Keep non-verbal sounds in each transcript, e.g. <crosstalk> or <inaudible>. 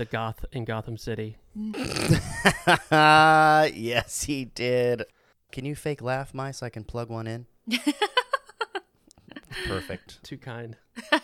definitely the goth in Gotham City. <laughs> yes, he did. Can you fake laugh, my, so I can plug one in? <laughs> Perfect. Too kind. <laughs>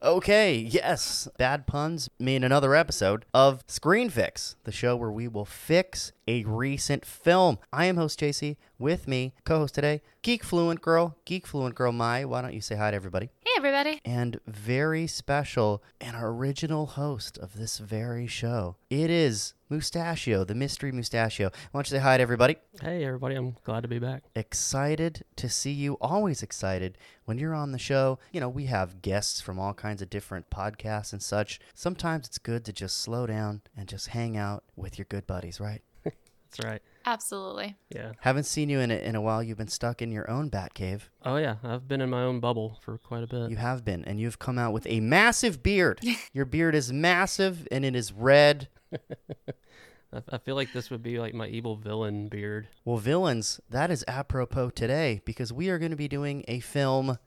Okay, yes. Bad puns mean another episode of Screen Fix, the show where we will fix a recent film. I am host JC. With me, co-host today, Geek Fluent Girl, Geek Fluent Girl Mai. Why don't you say hi to everybody? Hey, everybody. And very special and original host of this very show. It is Mustachio, the mystery Mustachio. Why don't you say hi to everybody? Hey, everybody. I'm glad to be back. excited to see you always excited when you're on the show you know we have guests from all kinds of different podcasts and such sometimes it's good to just slow down and just hang out with your good buddies right <laughs> That's right. Absolutely. Yeah. haven't seen you in a, in a while you've been stuck in your own bat cave Oh, yeah. I've been in my own bubble for quite a bit. you have been and you've come out with a massive beard <laughs> your beard is massive and it is red <laughs> I, I feel like this would be like my evil villain beard. well villains that is apropos today because we are going to be doing a film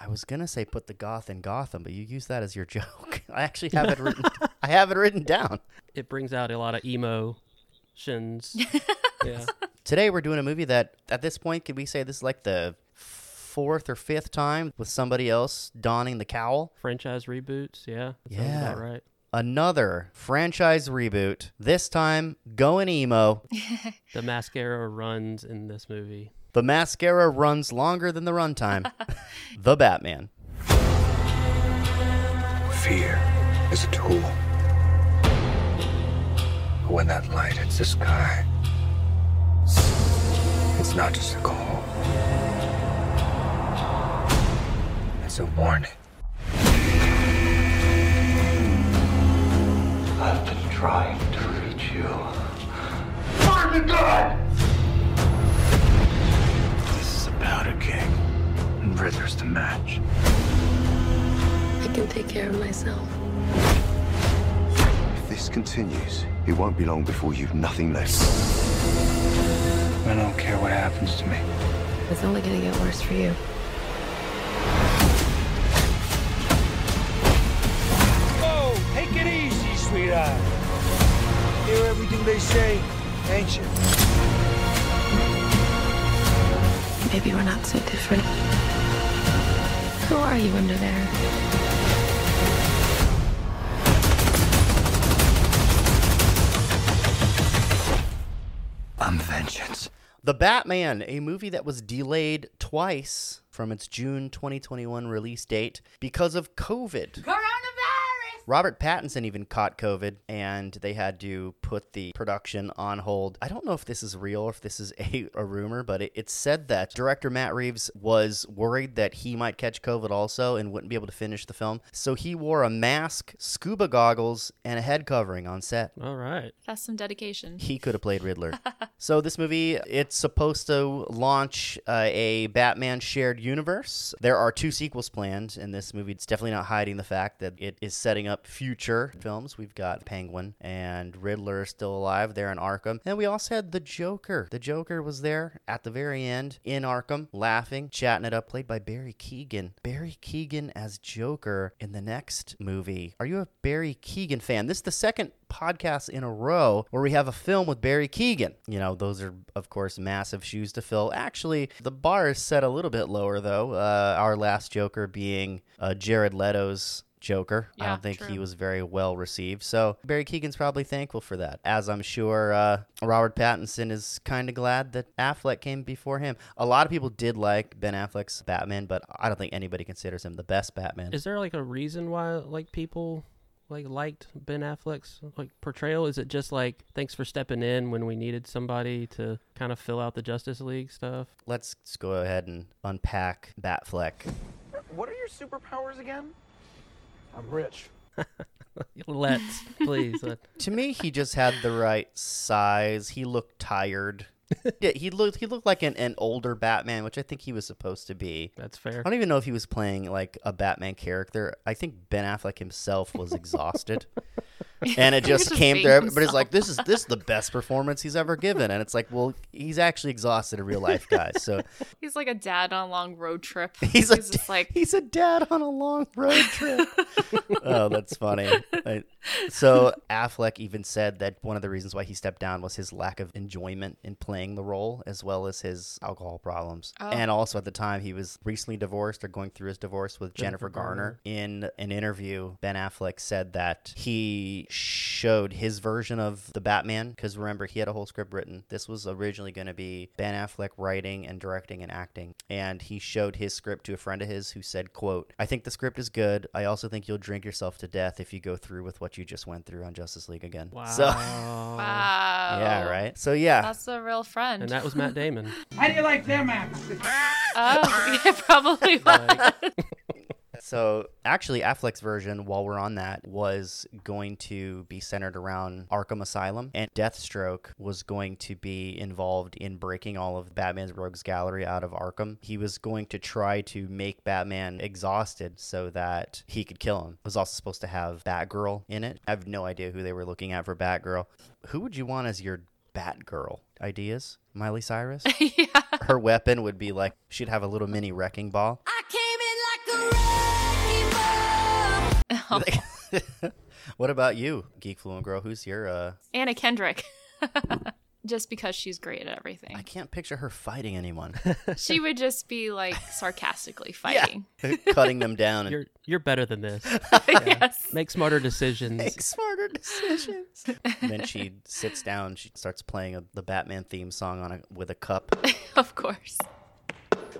I was gonna say put the goth in Gotham, but you use that as your <laughs> joke. I actually have it written. <laughs> I have it written down. It brings out a lot of emotions. yeah. Today we're doing a movie that at this point could we say this is like the fourth or fifth time with somebody else donning the cowl? Franchise reboots. Yeah. That sounds Yeah. about right. Another franchise reboot. This time going emo. <laughs> The mascara runs in this movie. The mascara runs longer than the runtime. <laughs> the Batman. Fear is a tool. But when that light hits the sky, it's not just a call. It's a warning. I've been trying to reach you. Find the gun! This is about a king. And Riddler's the match. I can take care of myself. If this continues, it won't be long before you've nothing left. I don't care what happens to me. It's only gonna get worse for you. Easy. Hear everything they say, ain't you? Maybe we're not so different. Who are you under there? I'm vengeance. The Batman, a movie that was delayed twice from its June 2021 release date because of COVID. Robert Pattinson even caught COVID and they had to put the production on hold. I don't know if this is real or if this is <laughs> a, a rumor, but it, it said that director Matt Reeves was worried that he might catch COVID also and wouldn't be able to finish the film. So he wore a mask, scuba goggles, and a head covering on set. All right. That's some dedication. He could have <laughs> played Riddler. so this movie, it's supposed to launch uh, a Batman shared universe. There are two sequels planned in this movie. It's definitely not hiding the fact that it is setting up future films. We've got Penguin and Riddler still alive there in Arkham. And we also had the Joker. The Joker was there at the very end in Arkham, laughing, chatting it up, played by Barry Keoghan. Barry Keoghan as Joker in the next movie. Are you a Barry Keoghan fan? This is the second podcast in a row where we have a film with Barry Keoghan. You know, those are, of course, massive shoes to fill. Actually, the bar is set a little bit lower, though. Uh, our last Joker being uh, Jared Leto's Joker. I don't think he was very well received. So Barry Keoghan's probably thankful for that, as I'm sure uh, Robert Pattinson is kind of glad that Affleck came before him. A lot of people did like Ben Affleck's Batman, but I don't think anybody considers him the best Batman. Is there like a reason why like people like liked Ben Affleck's like portrayal? Is it just like thanks for stepping in when we needed somebody to kind of fill out the Justice League stuff? Let's just go ahead and unpack Batfleck. What are your superpowers again? I'm rich. <laughs> Let's please. <laughs> To me, he just had the right size. He looked tired. <laughs> yeah, he looked he looked like an, an older Batman, which I think he was supposed to be. that's fair. I don't even know if he was playing like a Batman character. I think Ben Affleck himself was exhausted. And it <laughs> just just came being through. Everybody's like, "This is this is the best performance he's ever given," and it's like, well, he's actually exhausted in real life, guys. So <laughs> He's like a dad on a long road trip. <laughs> he's a just like he's a dad on a long road trip. oh, that's funny. I- so Affleck even said that one of the reasons why he stepped down was his lack of enjoyment in playing the role, as well as his alcohol problems. Oh. And also at the time, he was recently divorced or going through his divorce with Jennifer, Jennifer Garner. Garner. In an interview, Ben Affleck said that he showed his version of the Batman because remember he had a whole script written. This was originally going to be Ben Affleck writing and directing and acting, and he showed his script to a friend of his who said, "quote I think the script is good. I also think you'll drink yourself to death if you go through with what you just went through on Justice League again." Wow. So <laughs> wow. yeah, right. So yeah, That's a real friend. And that was Matt Damon. How do you like them apples? <laughs> oh, <laughs> yeah, probably was. So actually, Affleck's version, while we're on that, was going to be centered around Arkham Asylum, and Deathstroke was going to be involved in breaking all of Batman's rogues gallery out of Arkham. He was going to try to make Batman exhausted so that he could kill him. It was also supposed to have Batgirl in it. I have no idea who they were looking at for Batgirl. Who would you want as your Batgirl? Ideas? Miley Cyrus? <laughs> yeah. Her weapon would be like she'd have a little mini wrecking ball. <laughs> what about you, Geek Fluent Girl? Who's your uh Anna Kendrick. <laughs> just because she's great at everything. I can't picture her fighting anyone. <laughs> She would just be like sarcastically fighting. Cutting them down and You're you're better than this. yes. Make smarter decisions. make smarter decisions. then she sits down, she starts playing a, the Batman theme song on a with a cup. Of course.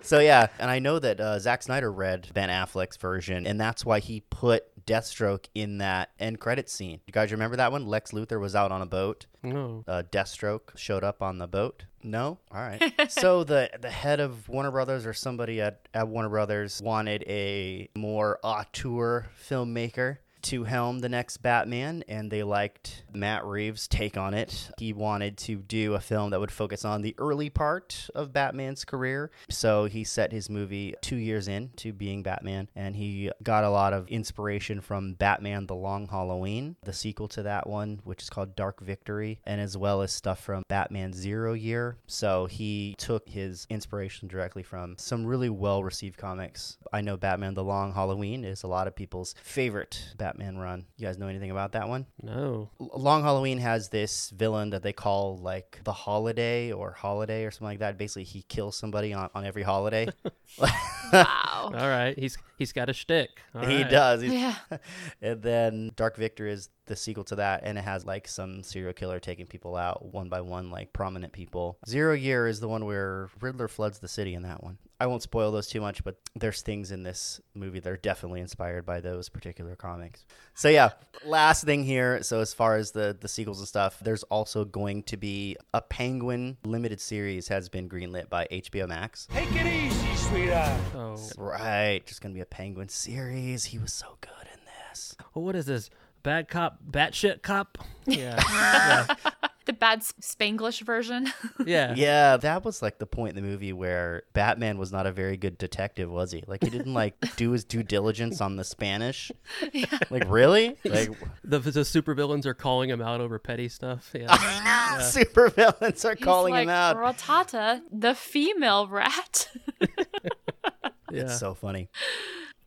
So yeah, and I know that uh, Zack Snyder read Ben Affleck's version, and that's why he put Deathstroke in that end credit scene. You guys remember that one? Lex Luthor was out on a boat. No. uh, Deathstroke showed up on the boat? No. All right. <laughs> so the the head of Warner Brothers or somebody at, at Warner Brothers wanted a more auteur filmmaker to helm the next Batman, and they liked Matt Reeves' take on it. He wanted to do a film that would focus on the early part of Batman's career. So he set his movie two years in to being Batman, and he got a lot of inspiration from Batman The Long Halloween, the sequel to that one, which is called Dark Victory, and as well as stuff from Batman Zero Year. So he took his inspiration directly from some really well received comics. I know Batman The Long Halloween is a lot of people's favorite Batman run. You guys know anything about that one? No. L- Long Halloween has this villain that they call like the holiday or holiday or something like that. Basically, he kills somebody on, on every holiday. <laughs> Wow. All right. He's he's got a shtick. All he right. does. He's- yeah. <laughs> and then Dark Victory is the sequel to that, and it has like some serial killer taking people out one by one, like prominent people. Zero Year is the one where Riddler floods the city in that one. I won't spoil those too much, but there's things in this movie that are definitely inspired by those particular comics. So yeah, last thing here. So as far as the the sequels and stuff, there's also going to be a Penguin limited series has been greenlit by HBO Max. Take it easy, sweetheart. Oh. Right, just gonna be a Penguin series. He was so good in this. Well, what is this? Bad cop, batshit cop? <laughs> Yeah. The bad S- Spanglish version. <laughs> yeah. Yeah, that was like the point in the movie where Batman was not a very good detective, was he? Like he didn't like do his due diligence on the Spanish. <laughs> Yeah. Like really? Like The, the supervillains are calling him out over petty stuff. Yeah. super villains are He's calling like, him out. Ratata, the female rat. yeah. It's so funny.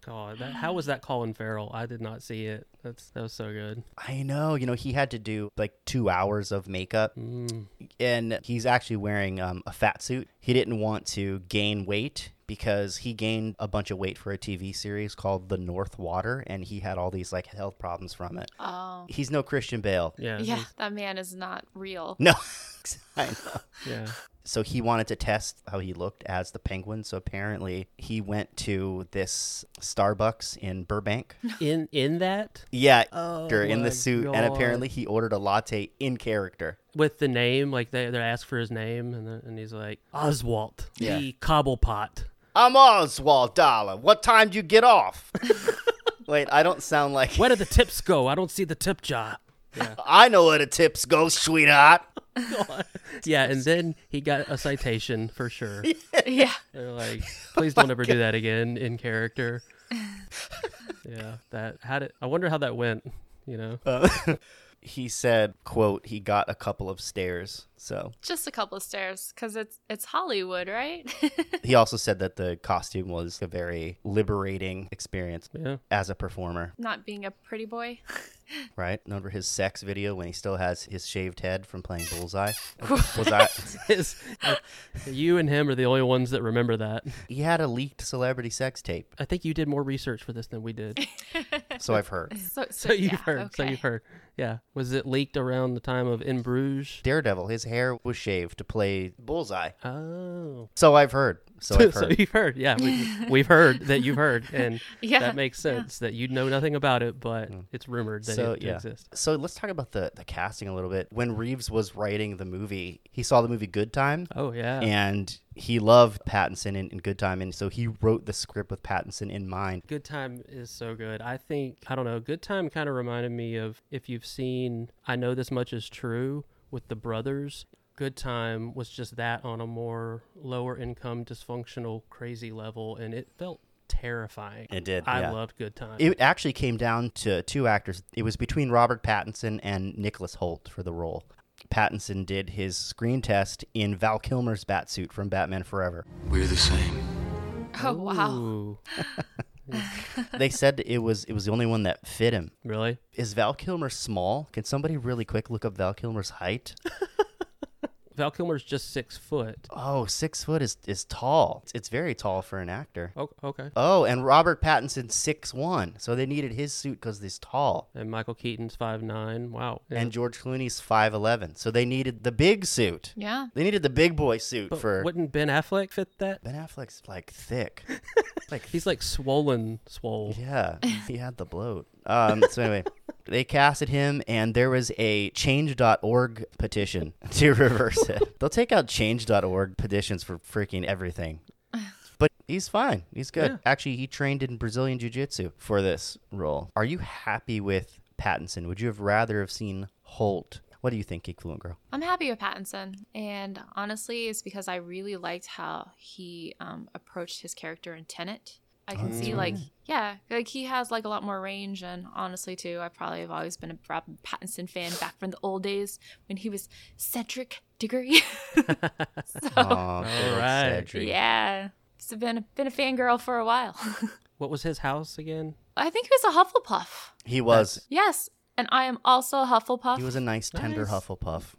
God, that, how was that Colin Farrell? I did not see it. That's that was so good. I know. You know, he had to do like two hours of makeup, Mm. and he's actually wearing um, a fat suit. He didn't want to gain weight because he gained a bunch of weight for a TV series called The North Water, and he had all these like health problems from it. oh. He's no Christian Bale. Yeah. Yeah, that man is not real. No, <laughs> I know. Yeah. So he wanted to test how he looked as the penguin. So apparently he went to this Starbucks in Burbank. <laughs> In in that Yeah, Oh in the suit, and apparently he ordered a latte in character. with the name, like they they ask for his name, and then, and he's like Oswald, Yeah. the Cobblepot. I'm Oswald Dollar. What time do you get off? <laughs> Wait, I don't sound like. Where do the tips go? I don't see the tip jar. <laughs> Yeah. I know where the tips go, sweetheart. Yeah, and then he got a citation for sure. <laughs> yeah. They're like, please don't ever do that again in character. <laughs> yeah, that how did I wonder how that went. you know. Uh, <laughs> he said, "quote He got a couple of stares." So Just a couple of stairs, because it's it's Hollywood, right? <laughs> he also said that the costume was a very liberating experience Yeah. as a performer. Not being a pretty boy. <laughs> Right? Remember his sex video when he still has his shaved head from playing Bullseye? <laughs> was that? His- you and him are the only ones that remember that. He had a leaked celebrity sex tape, I think you did more research for this than we did. so I've heard. So, so, So you've yeah, heard. So you've heard. Yeah. Was it leaked around the time of In Bruges? Daredevil, his hair was shaved to play Bullseye. Oh. So I've heard. So <laughs> I've so you've heard. Yeah. We, we've heard that you've heard. And <laughs> Yeah, that makes sense that you know nothing about it, but mm. it's rumored that. So it yeah. exists. So let's talk about the the casting a little bit. When Reeves was writing the movie, he saw the movie Good Time. Oh, yeah. and he loved Pattinson in, in Good Time, and so he wrote the script with Pattinson in mind. Good Time is so good. I think I don't know. Good Time kind of reminded me of if you've seen I Know This Much Is True with the brothers. Good Time was just that on a more lower income, dysfunctional, crazy level, and it felt terrifying. It did, I yeah. loved Good Time. It actually came down to two actors. It was between Robert Pattinson and Nicholas Hoult for the role. Pattinson did his screen test in Val Kilmer's Batsuit from Batman Forever. We're the same. Oh wow. <laughs> <laughs> They said it was it was the only one that fit him. really? Is Val Kilmer small? Can somebody really quick look up Val Kilmer's height? <laughs> Val Kilmer's just six foot. Oh, six foot is, is tall. It's, it's very tall for an actor. Oh, okay. Oh, and Robert Pattinson six one, so they needed his suit because he's tall. And Michael Keaton's five nine. Wow. Yeah. And George Clooney's five eleven, so they needed the big suit. Yeah. They needed the big boy suit but for wouldn't Ben Affleck fit that? Ben Affleck's like thick, <laughs> like He's like swollen, swole. yeah, he had the bloat. Um, so anyway, they casted him, and there was a Change.org petition <laughs> to reverse it. <laughs> They'll take out Change.org petitions for freaking everything. But he's fine. He's good. Yeah. Actually, he trained in Brazilian Jiu Jitsu for this role. Are you happy with Pattinson? Would you have rather have seen Hoult? What do you think, Geek Fluent Girl? I'm happy with Pattinson, and honestly, it's because I really liked how he um, approached his character in Tenet. I can see, like, yeah, like he has like a lot more range, and honestly, too, I probably have always been a Robert Pattinson fan back from the old days when he was Cedric Diggory. <laughs> so, Oh, good right. Cedric. yeah, it's been been a fangirl for a while. <laughs> What was his house again? I think he was a Hufflepuff. He was. Yes, and I am also a Hufflepuff. He was a nice, tender Nice. Hufflepuff.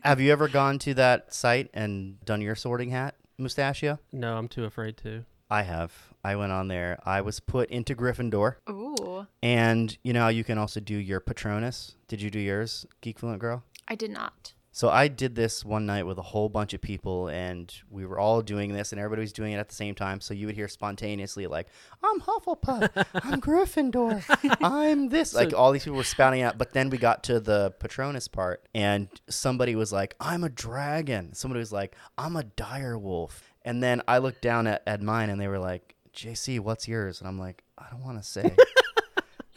<laughs> have you ever gone to that site and done your sorting hat, Mustachio? No, I'm too afraid to. I have. I went on there. I was put into Gryffindor, Ooh, and you know you can also do your Patronus. Did you do yours, Geek Fluent Girl? I did not. So I did this one night with a whole bunch of people, and we were all doing this, and everybody was doing it at the same time. So you would hear spontaneously like, "I'm Hufflepuff, I'm <laughs> Gryffindor, I'm this." Like all these people were spouting out. But then we got to the Patronus part, and somebody was like, "I'm a dragon." Somebody was like, "I'm a dire wolf." And then I looked down at, at mine, and they were like, "JC, what's yours?" And I'm like, "I don't want to say." <laughs>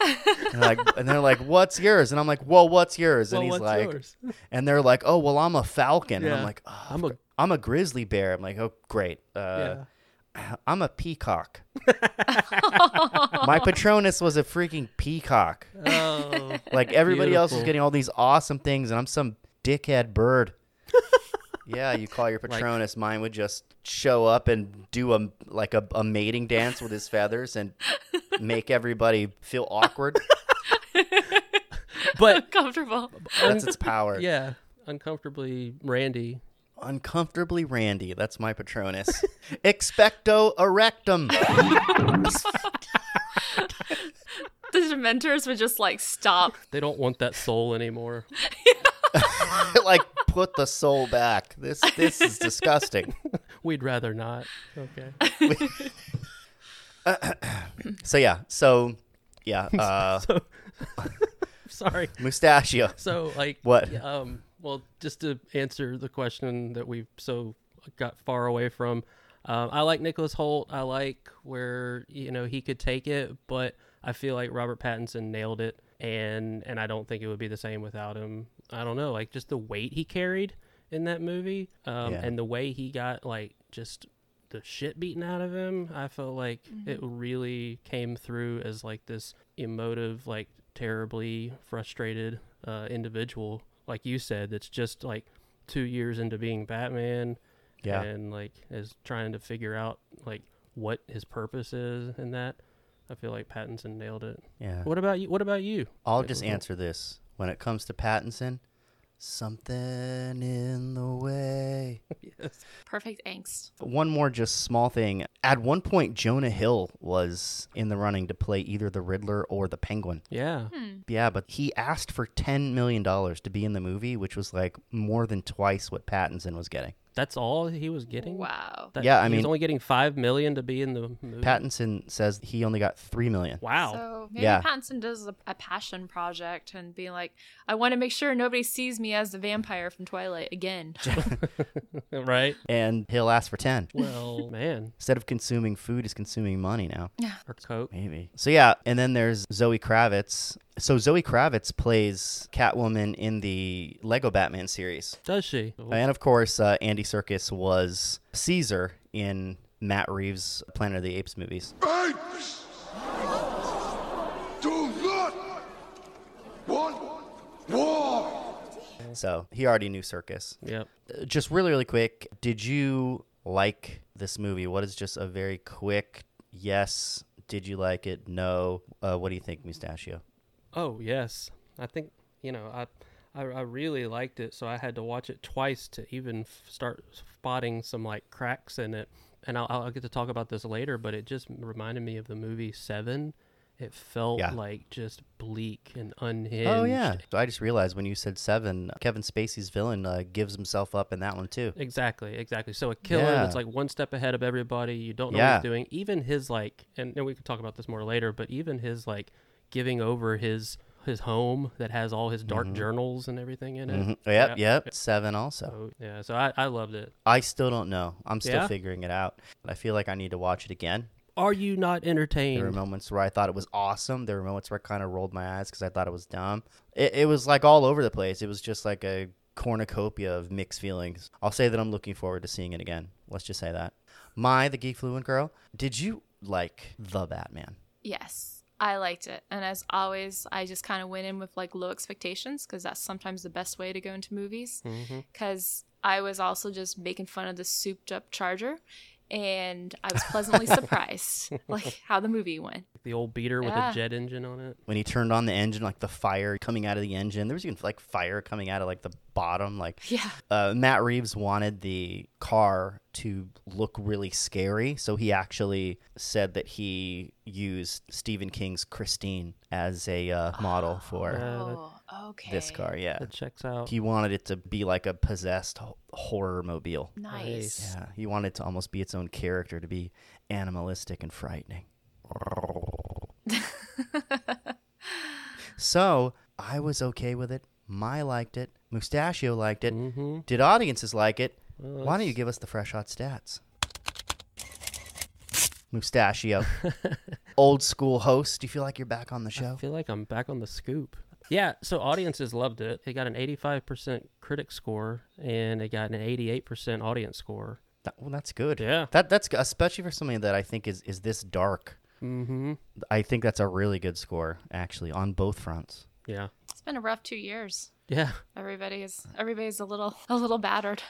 and, like, and they're like, "What's yours?" And I'm like, "Well, what's yours?" And Well, he's what's like, yours? <laughs> and they're like, "Oh, well, I'm a falcon," and I'm Yeah. like, oh, I'm a- I'm a grizzly bear." I'm like, "Oh, great. Uh, <sighs> I'm a peacock." <laughs> My Patronus was a freaking peacock. Oh, Like everybody else was Beautiful. getting all these awesome things, and I'm some dickhead bird. Yeah, you call your Patronus. Mine would just show up and do a like a, a mating dance with his feathers and make everybody feel awkward. <laughs> but Comfortable. That's its power. yeah, uncomfortably Randy. Uncomfortably Randy. That's my Patronus. <laughs> Expecto erectum. <laughs> the Dementors would just like stop. They don't want that soul anymore. <laughs> like put the soul back. This this is disgusting. <laughs> We'd rather not. Okay. <laughs> <coughs> So yeah. So yeah. Uh, So sorry. mustachio. So like What? Um. Well, just to answer the question that we so got far away from, um, I like Nicholas Hoult. I like where you know he could take it, but I feel like Robert Pattinson nailed it, and and I don't think it would be the same without him. I don't know, like just the weight he carried in that movie, um, Yeah. and the way he got like just the shit beaten out of him. I felt like it really came through as like this emotive, like terribly frustrated uh, individual, like you said, that's just like two years into being Batman, Yeah. and like is trying to figure out like what his purpose is in that. I feel like Pattinson nailed it. Yeah. What about you? What about you? I'll just answer this. When it comes to Pattinson, something in the way. <laughs> yes. Perfect angst. One more just small thing. At one point, Jonah Hill was in the running to play either the Riddler or the Penguin. Yeah. Hmm. Yeah, but he asked for $10 million to be in the movie, which was like more than twice what Pattinson was getting. That's all he was getting. Wow. That- Yeah, I he was mean- only getting five million to be in the movie. Pattinson says he only got 3 million. Wow. So maybe Yeah. Pattinson does a, a passion project and being like, I want to make sure nobody sees me as the vampire from Twilight again. <laughs> right. And he'll ask for 10 Well, <laughs> man, Instead of consuming food, he's consuming money now. Yeah. or coke. Maybe. So yeah, and then there's Zoe Kravitz. So Zoe Kravitz plays Catwoman in the Lego Batman series. Does she? And of course, uh, Andy Serkis was Caesar in Matt Reeves' Planet of the Apes movies. Apes! Do not want war! So he already knew Serkis. Yep. Uh, Just really, really quick, did you like this movie? What is just a very quick yes? Did you like it? No. Uh, what do you think, Mustachio? Oh yes, I think you know I, I I really liked it, so I had to watch it twice to even f- start spotting some like cracks in it. And I'll, I'll get to talk about this later, but it just reminded me of the movie Seven. It felt Yeah. like just bleak and unhinged. Oh yeah. So I just realized when you said seven, Kevin Spacey's villain uh, gives himself up in that one too. Exactly, exactly. So a killer Yeah. that's like one step ahead of everybody. You don't know Yeah. what he's doing. Even his like, and, and we can talk about this more later. But even his like giving over his his home that has all his dark journals and everything in it. Mhm. Yep, Yeah. yep. Seven also. So yeah, so I, I loved it. I still don't know. I'm still Yeah? figuring it out. I feel like I need to watch it again. Are you not entertained? There were moments where I thought it was awesome. There were moments where I kind of rolled my eyes because I thought it was dumb. It, it was like all over the place. It was just like a cornucopia of mixed feelings. I'll say that I'm looking forward to seeing it again. Let's just say that. My, the Geek Fluent Girl, did you like The Batman? yes, I liked it. And as always, I just kind of went in with like low expectations because that's sometimes the best way to go into movies. Mm-hmm. Because I was also just making fun of the souped up Charger. And I was pleasantly <laughs> surprised, like how the movie went. the old beater with Yeah. a jet engine on it. When he turned on the engine, like the fire coming out of the engine, there was even like fire coming out of like the bottom. Like Yeah. uh, Matt Reeves wanted the car to look really scary, so he actually said that he used Stephen King's Christine as a uh, model for Yeah, that- Oh, okay. this car. Yeah, It checks out. he wanted it to be like a possessed horror mobile. Nice. Yeah, he wanted it to almost be its own character, to be animalistic and frightening. <laughs> so I was okay with it. My liked it. Mustachio liked it. Mm-hmm. Did audiences like it? Well, Why don't you give us the fresh hot stats? Mustachio, <laughs> old school host. Do you feel like you're back on the show? I show? feel like I'm back on the scoop. Yeah, so audiences loved it. It got an 85% critic score and it got an 88% audience score. That- well, that's good. Yeah. That that's especially for something that I think is is this dark. Mm-hmm. I think that's a really good score, actually, on both fronts. Yeah. It's been a rough two years. Yeah. Everybody's everybody's a little <laughs> a little battered.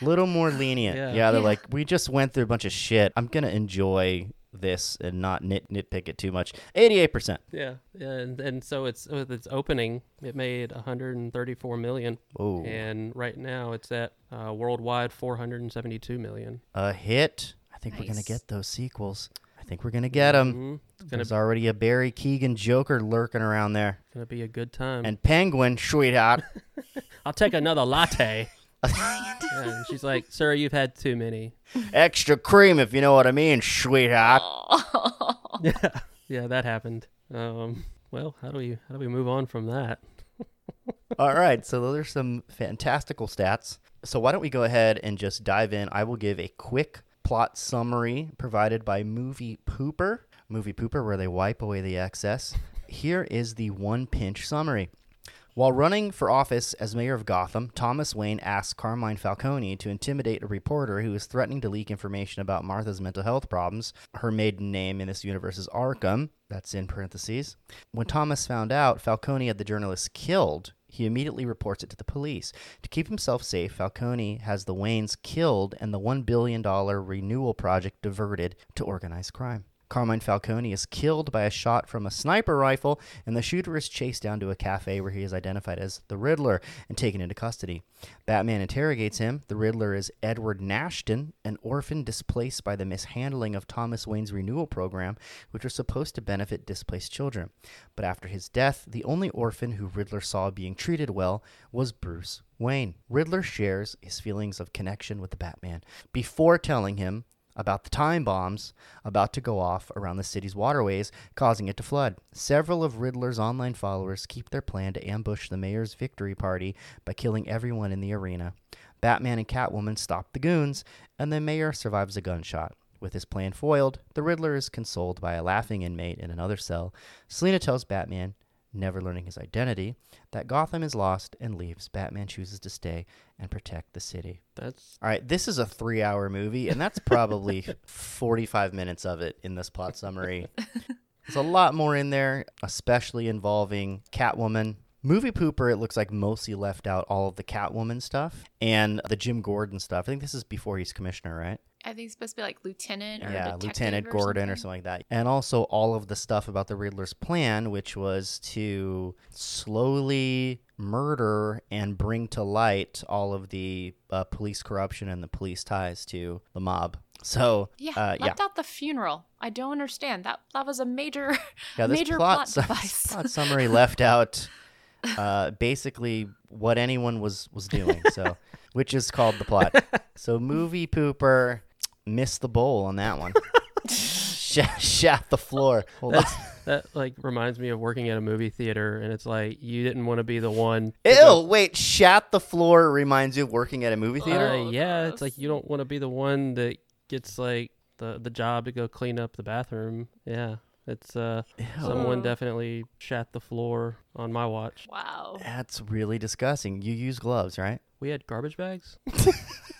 A little more lenient. Yeah. Yeah, they're Yeah. like, we just went through a bunch of shit. I'm gonna enjoy this and not nit nitpick it too much. Eighty-eight percent. Yeah. yeah. And, and so it's with its opening, it made 134 million. Oh, And right now it's at uh, worldwide 472 million. a hit. I think we're gonna get those sequels. I think we're gonna get them. Mhm. It's gonna There's already a Barry Keoghan Joker lurking around there, gonna be a good time. and Penguin, sweetheart. <laughs> I'll take another latte. <laughs> <laughs> Yeah, and she's like, "Sir, you've had too many." Extra cream, if you know what I mean, sweetheart. <laughs> Yeah, yeah, that happened. Um, well, how do we how do we move on from that? <laughs> All right, so those are some fantastical stats. So why don't we go ahead and just dive in? I will give a quick plot summary provided by Movie Pooper. Movie Pooper, where they wipe away the excess. Here is the one pinch summary. While running for office as mayor of Gotham, Thomas Wayne asks Carmine Falcone to intimidate a reporter who is threatening to leak information about Martha's mental health problems. Her maiden name in this universe is Arkham. That's in parentheses. When Thomas found out Falcone had the journalist killed, he immediately reports it to the police. To keep himself safe, Falcone has the Waynes killed and the $1 billion renewal project diverted to organized crime. Carmine Falcone is killed by a shot from a sniper rifle, and the shooter is chased down to a cafe where he is identified as the Riddler and taken into custody. Batman interrogates him. The Riddler is Edward Nashton, an orphan displaced by the mishandling of Thomas Wayne's renewal program, which was supposed to benefit displaced children. But after his death, the only orphan who Riddler saw being treated well was Bruce Wayne. Riddler shares his feelings of connection with the Batman before telling him about the time bombs about to go off around the city's waterways, causing it to flood. Several of Riddler's online followers keep their plan to ambush the mayor's victory party by killing everyone in the arena. Batman and Catwoman stop the goons, and the mayor survives a gunshot. With his plan foiled, the Riddler is consoled by a laughing inmate in another cell. Selina tells Batman never learning his identity, that Gotham is lost and leaves. Batman chooses to stay and protect the city. That's All right, this is a three hour movie, and that's probably <laughs> 45 minutes of it in this plot summary. There's a lot more in there, especially involving Catwoman. Movie Pooper, it looks like mostly left out all of the Catwoman stuff and the Jim Gordon stuff. I think this is before he's commissioner, right? I think it's supposed to be like lieutenant or yeah, Lieutenant or Gordon or something like that. And also all of the stuff about the Riddler's plan, which was to slowly murder and bring to light all of the uh, police corruption and the police ties to the mob. So, Yeah, uh, yeah, left out the funeral. I don't understand. That that was a major, yeah. <laughs> This major plot, plot, device. plot <laughs> summary left out uh, basically what anyone was was doing. So, which is called the plot. <laughs> So, movie pooper missed the bowl on that one. <laughs> Shat, shat the floor. Hold <laughs> on. that like reminds me of working at a movie theater, and it's like you didn't want to be the one. to go- Ew, wait, shat the floor reminds you of working at a movie theater? Uh, yeah, it's like you don't want to be the one that gets like the the job to go clean up the bathroom. Yeah, it's uh someone definitely shat the floor on my watch. wow. That's really disgusting. You use gloves, right? We had garbage bags. <laughs>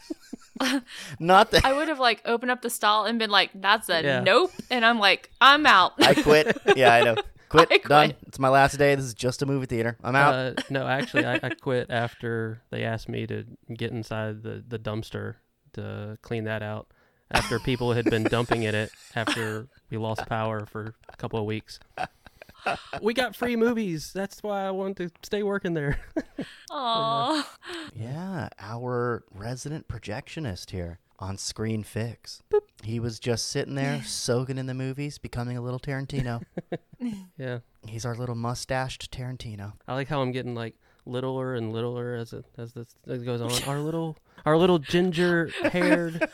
<laughs> Not that I would have like opened up the stall and been like, "That's a Yeah. nope," and I'm like, "I'm out." I quit. <laughs> Yeah, I know. Quit. I Done. It's my last day. This is just a movie theater. I'm out. Uh, no, actually, I, I quit after they asked me to get inside the the dumpster to clean that out. After people had been dumping in it after we lost power for a couple of weeks. We got free movies. That's why I wanted to stay working there. <laughs> Aw. Uh, yeah, our resident projectionist here on Screen Fix. He was just sitting there soaking in the movies, becoming a little Tarantino. <laughs> yeah. He's our little mustached Tarantino. I like how I'm getting like littler and littler as it as this as it goes on. <laughs> Our little our little ginger haired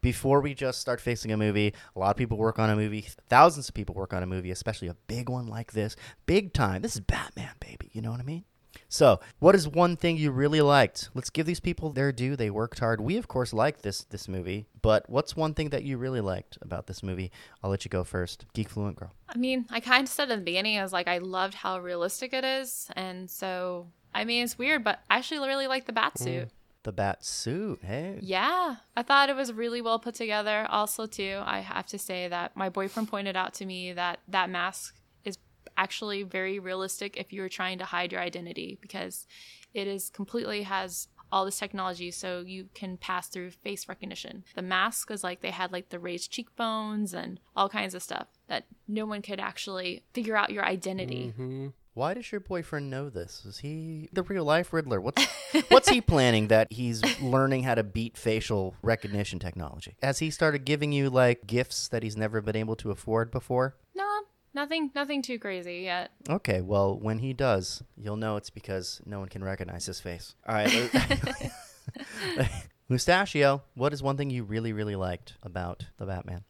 before we just start fixing a movie, a lot of people work on a movie. Thousands of people work on a movie, especially a big one like this. Big time. This is Batman, baby. You know what I mean? So, what is one thing you really liked? Let's give these people their due. They worked hard. We, of course, liked this this movie. But what's one thing that you really liked about this movie? I'll let you go first. Geek Fluent Girl. I mean, I kind of said in the beginning, I was like, I loved how realistic it is, and so I mean, it's weird, but I actually really like the bat suit. Mm. The bat suit. Hey. Yeah, I thought it was really well put together. Also, too, I have to say that my boyfriend pointed out to me that that mask is actually very realistic if you were trying to hide your identity because it is completely has all this technology so you can pass through face recognition. The mask is like they had like the raised cheekbones and all kinds of stuff that no one could actually figure out your identity. hmm Why does your boyfriend know this? Is he the real life Riddler? What's <laughs> what's he planning that he's learning how to beat facial recognition technology? Has he started giving you like gifts that he's never been able to afford before? No, nothing nothing too crazy yet. Okay, well, when he does, you'll know it's because no one can recognize his face. All right. <laughs> <laughs> Mustachio, what is one thing you really, really liked about the Batman?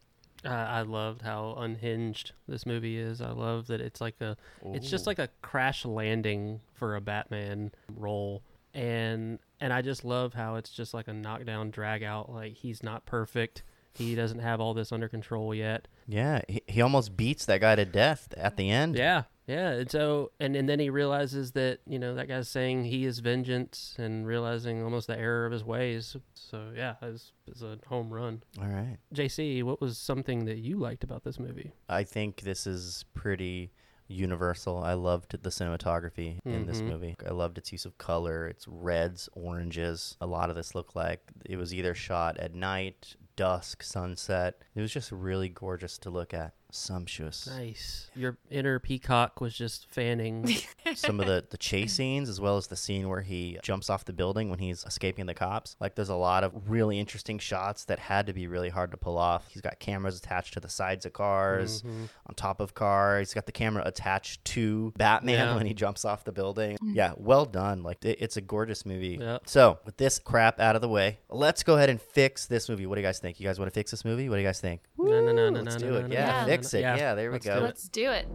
I, I loved how unhinged this movie is. I love that it's like a, it's just like a crash landing for a Batman role, and and I just love how it's just like a knockdown, drag out. Like he's not perfect. He doesn't have all this under control yet. Yeah, he, he almost beats that guy to death at the end. Yeah, Yeah, and so and, and then he realizes that you know that guy's saying he is vengeance and realizing almost the error of his ways. So yeah, it's, it's a home run. All right. JC, what was something that you liked about this movie? I think this is pretty universal. I loved the cinematography in this Mhm. movie. I loved its use of color, its reds, oranges. A lot of this looked like it was either shot at night, dusk, sunset. It was just really gorgeous to look at. Sumptuous. Nice. Your inner peacock was just fanning. <laughs> Some of the, the chase scenes, as well as the scene where he jumps off the building when he's escaping the cops. Like, there's a lot of really interesting shots that had to be really hard to pull off. He's got cameras attached to the sides of cars, Mhm. on top of cars. He's got the camera attached to Batman Yeah. when he jumps off the building. Yeah, well done. Like, it, it's a gorgeous movie. Yep. So, with this crap out of the way, let's go ahead and fix this movie. What do you guys think? You guys want to fix this movie? What do you guys think? No, no, no, Woo, no, let's no, do no, it. no, yeah, no, no, fix it. Yeah, Yeah, there we let's go. do. Let's do it.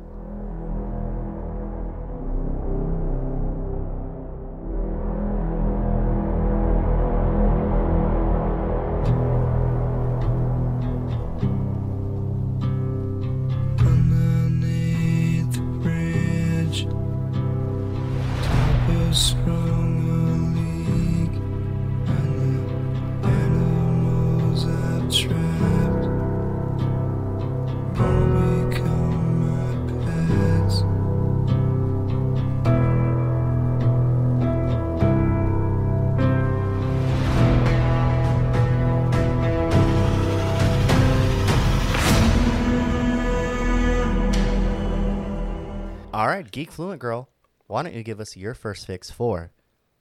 All right, Geek Fluent Girl, why don't you give us your first fix for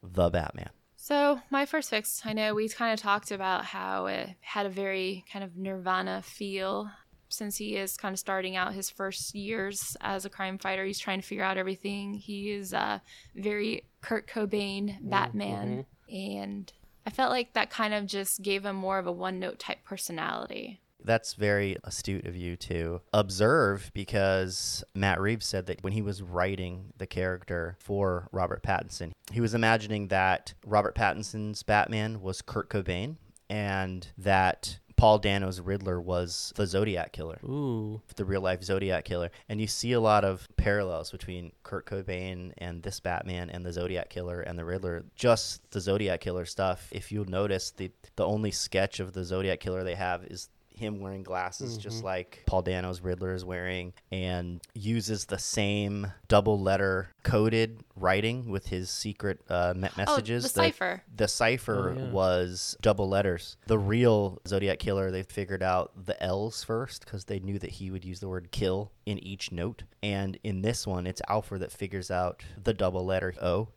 The Batman? So, my first fix, I know we kind of talked about how it had a very kind of Nirvana feel. Since he is kind of starting out his first years as a crime fighter, he's trying to figure out everything. He is a very Kurt Cobain mm-hmm. Batman. And I felt like that kind of just gave him more of a one note type personality. That's very astute of you to observe because Matt Reeves said that when he was writing the character for Robert Pattinson, he was imagining that Robert Pattinson's Batman was Kurt Cobain and that Paul Dano's Riddler was the Zodiac killer. Ooh. the real life Zodiac killer. And you see a lot of parallels between Kurt Cobain and this Batman and the Zodiac killer and the Riddler. Just the Zodiac killer stuff. If you'll notice, the the only sketch of the Zodiac killer they have is him wearing glasses just like Paul Dano's Riddler is wearing and uses the same double letter coded writing with his secret uh, messages. Oh, the cipher. The cipher Oh, yeah. was double letters. The real Zodiac killer, they figured out the L's first because they knew that he would use the word kill in each note. And in this one, it's Alfred that figures out the double letter O.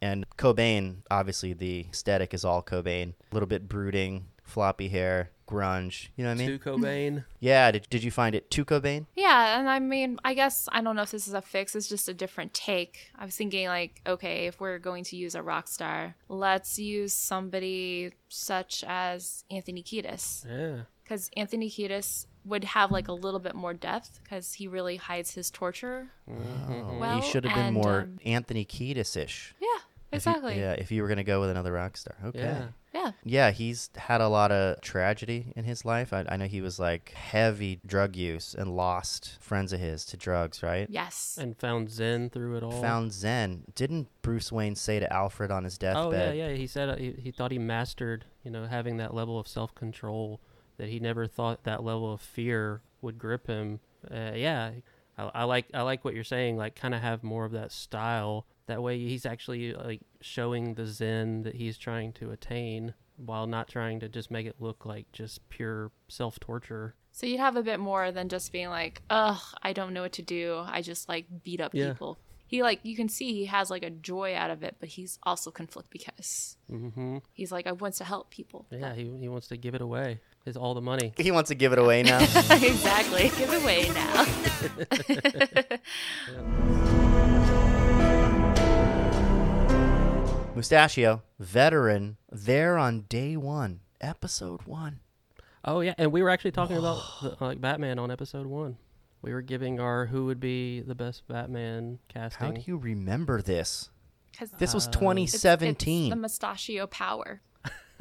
And Cobain, obviously, the aesthetic is all Cobain. A little bit brooding, floppy hair, grunge. You know what I mean? To Cobain. Yeah. Did, did you find it too Cobain? Yeah, and I mean, I guess I don't know if this is a fix. It's just a different take. I was thinking like, okay, if we're going to use a rock star, let's use somebody such as Anthony Kiedis, yeah. because Anthony Kiedis would have like a little bit more depth because he really hides his torture. Well, he should have been and, more um, Anthony Kiedis ish. yeah, exactly. Yeah, if you were going to go with another rock star. Okay. Yeah. Yeah. Yeah, he's had a lot of tragedy in his life. I, I know he was like heavy drug use and lost friends of his to drugs, right? Yes. And found Zen through it all. Found Zen. Didn't Bruce Wayne say to Alfred on his deathbed? Oh yeah, yeah. He said uh, he, he thought he mastered, you know, having that level of self control. That he never thought that level of fear would grip him. Uh, yeah, I, I like I like what you're saying. Like, kind of have more of that style. That way, he's actually like showing the zen that he's trying to attain, while not trying to just make it look like just pure self torture. So you'd have a bit more than just being like, ugh, I don't know what to do. I just like beat up Yeah. people. He like you can see he has like a joy out of it, but he's also conflicted because Mm-hmm. he's like I wants to help people. Yeah, he he wants to give it away. His all the money. He wants to give it away now. <laughs> exactly. Give it away now. <laughs> <laughs> Mustachio, veteran, there on day one, episode one. Oh yeah, and we were actually talking about <sighs> the, like Batman on episode one. We were giving our who would be the best Batman casting. How do you remember this? 'Cause This was Uh, it's- it's 2017. the mustachio power.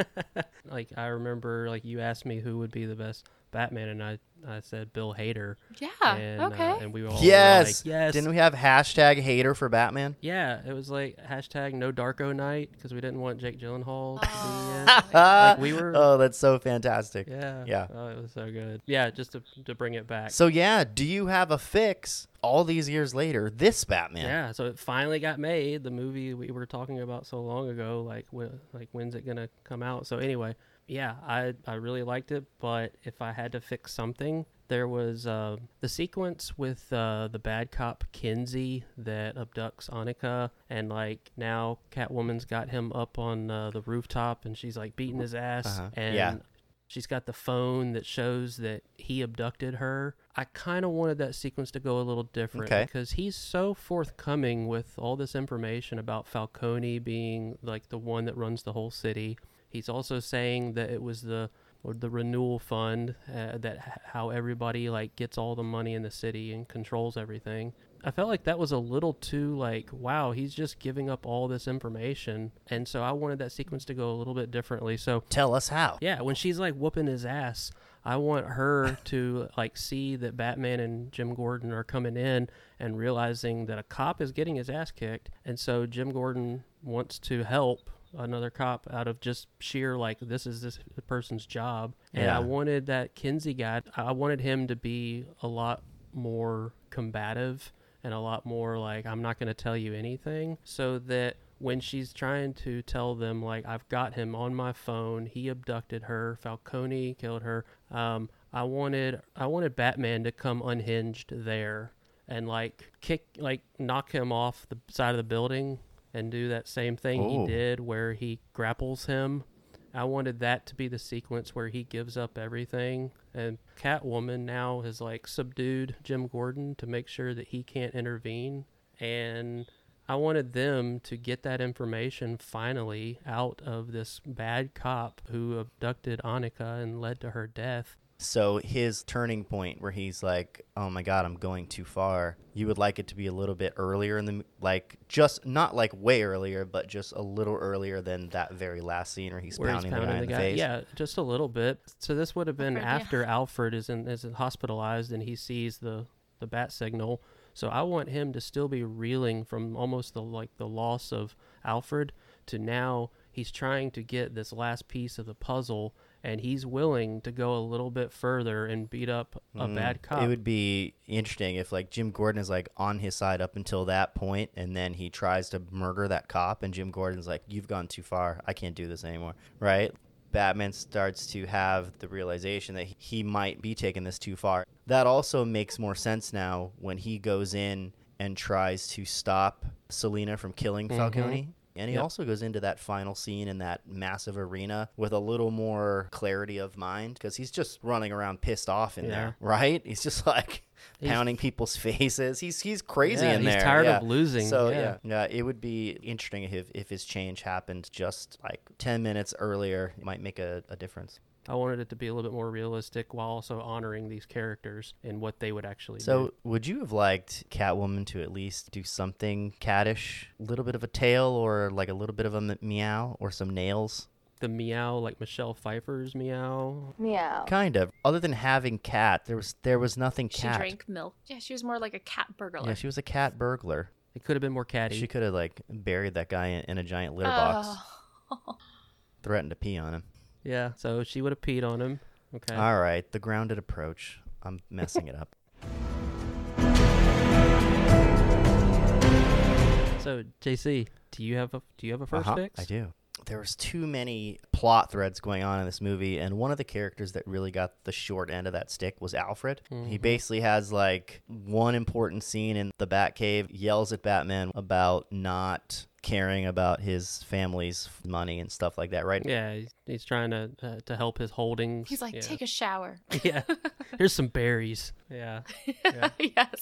<laughs> like I remember like you asked me who would be the best Batman, and I I said Bill Hader. Yeah. And, uh, okay. and we were all Yes. like, yes. Didn't we have hashtag hater for Batman? Yeah, it was like hashtag no Darko night because we didn't want Jake Gyllenhaal to Oh. be. Like, <laughs> we were- oh, that's so fantastic. Yeah. Yeah. Oh, it was so good. Yeah, just to, to bring it back. So yeah, do you have a fix all these years later? This Batman. yeah, so it finally got made. The movie we were talking about so long ago, like when, like when's it gonna come out? So anyway, yeah, I I really liked it. But if I had to fix something, there was uh, the sequence with uh, the bad cop Kinsey that abducts Annika, and like now Catwoman's got him up on uh, the rooftop, and she's like beating his ass, Uh-huh. and Yeah. She's got the phone that shows that he abducted her. I kind of wanted that sequence to go a little different Okay. because he's so forthcoming with all this information about Falcone being like the one that runs the whole city. He's also saying that it was the or the renewal fund uh, that h- how everybody like gets all the money in the city and controls everything. I felt like that was a little too like wow, he's just giving up all this information. And so I wanted that sequence to go a little bit differently. So Tell us how. yeah, when she's like whooping his ass, I want her <laughs> to like see that Batman and Jim Gordon are coming in and realizing that a cop is getting his ass kicked, and so Jim Gordon wants to help another cop out of just sheer like this is this person's job. And Yeah. I wanted that Kinsey guy. I wanted him to be a lot more combative and a lot more like I'm not going to tell you anything so that when she's trying to tell them like I've got him on my phone, he abducted her, Falcone killed her. Um, I wanted I wanted Batman to come unhinged there and like kick like knock him off the side of the building and do that same thing Oh. he did where he grapples him. I wanted that to be the sequence where he gives up everything and Catwoman now has like subdued Jim Gordon to make sure that he can't intervene and I wanted them to get that information finally out of this bad cop who abducted Annika and led to her death. So his turning point where he's like, "Oh my god, I'm going too far." You would like it to be a little bit earlier in the like just not like way earlier, but just a little earlier than that very last scene where he's where pounding, he's pounding the the guy in the guy. face. Yeah, just a little bit. So this would have been Alfred, yeah. after Alfred is in is hospitalized and he sees the the bat signal. So I want him to still be reeling from almost the like the loss of Alfred to now he's trying to get this last piece of the puzzle and he's willing to go a little bit further and beat up a bad cop. Mm, It would be interesting if like Jim Gordon is like on his side up until that point, and then he tries to murder that cop, and Jim Gordon's like, "You've gone too far. I can't do this anymore." Right? Batman starts to have the realization that he might be taking this too far. That also makes more sense now when he goes in and tries to stop Selina from killing Falcone. And he Yep. also goes into that final scene in that massive arena with a little more clarity of mind because he's just running around pissed off in Yeah. there, right? He's just like <laughs> He's- pounding people's faces. He's he's crazy Yeah, in he's there. He's tired of losing, So yeah. yeah. yeah, it would be interesting if if his change happened just like ten minutes earlier. It might make a, a difference. I wanted it to be a little bit more realistic while also honoring these characters and what they would actually do. So, do. would you have liked Catwoman to at least do something cattish, a little bit of a tail, or like a little bit of a meow, or some nails? The meow, like Michelle Pfeiffer's meow. Meow. Kind of. Other than having cat, there was there was nothing cat. She drank milk. Yeah, she was more like a cat burglar. Yeah, she was a cat burglar. It could have been more catty. She could have like buried that guy in, in a giant litter box, Oh. <laughs> threatened to pee on him. Yeah, so she would have peed on him. Okay. All right, the grounded approach. I'm messing it up. <laughs> So JC, do you have a do you have a 1st Uh-huh, fix? I do. There was too many plot threads going on in this movie, and one of the characters that really got the short end of that stick was Alfred. He basically has like one important scene in the Batcave, yells at Batman about not caring about his family's money and stuff like that, right? Yeah, he's, he's trying to uh, to help his holdings. He's like, yeah. take a shower. <laughs> <laughs> yeah. Here's some berries. Yeah. <laughs> Yeah. yes.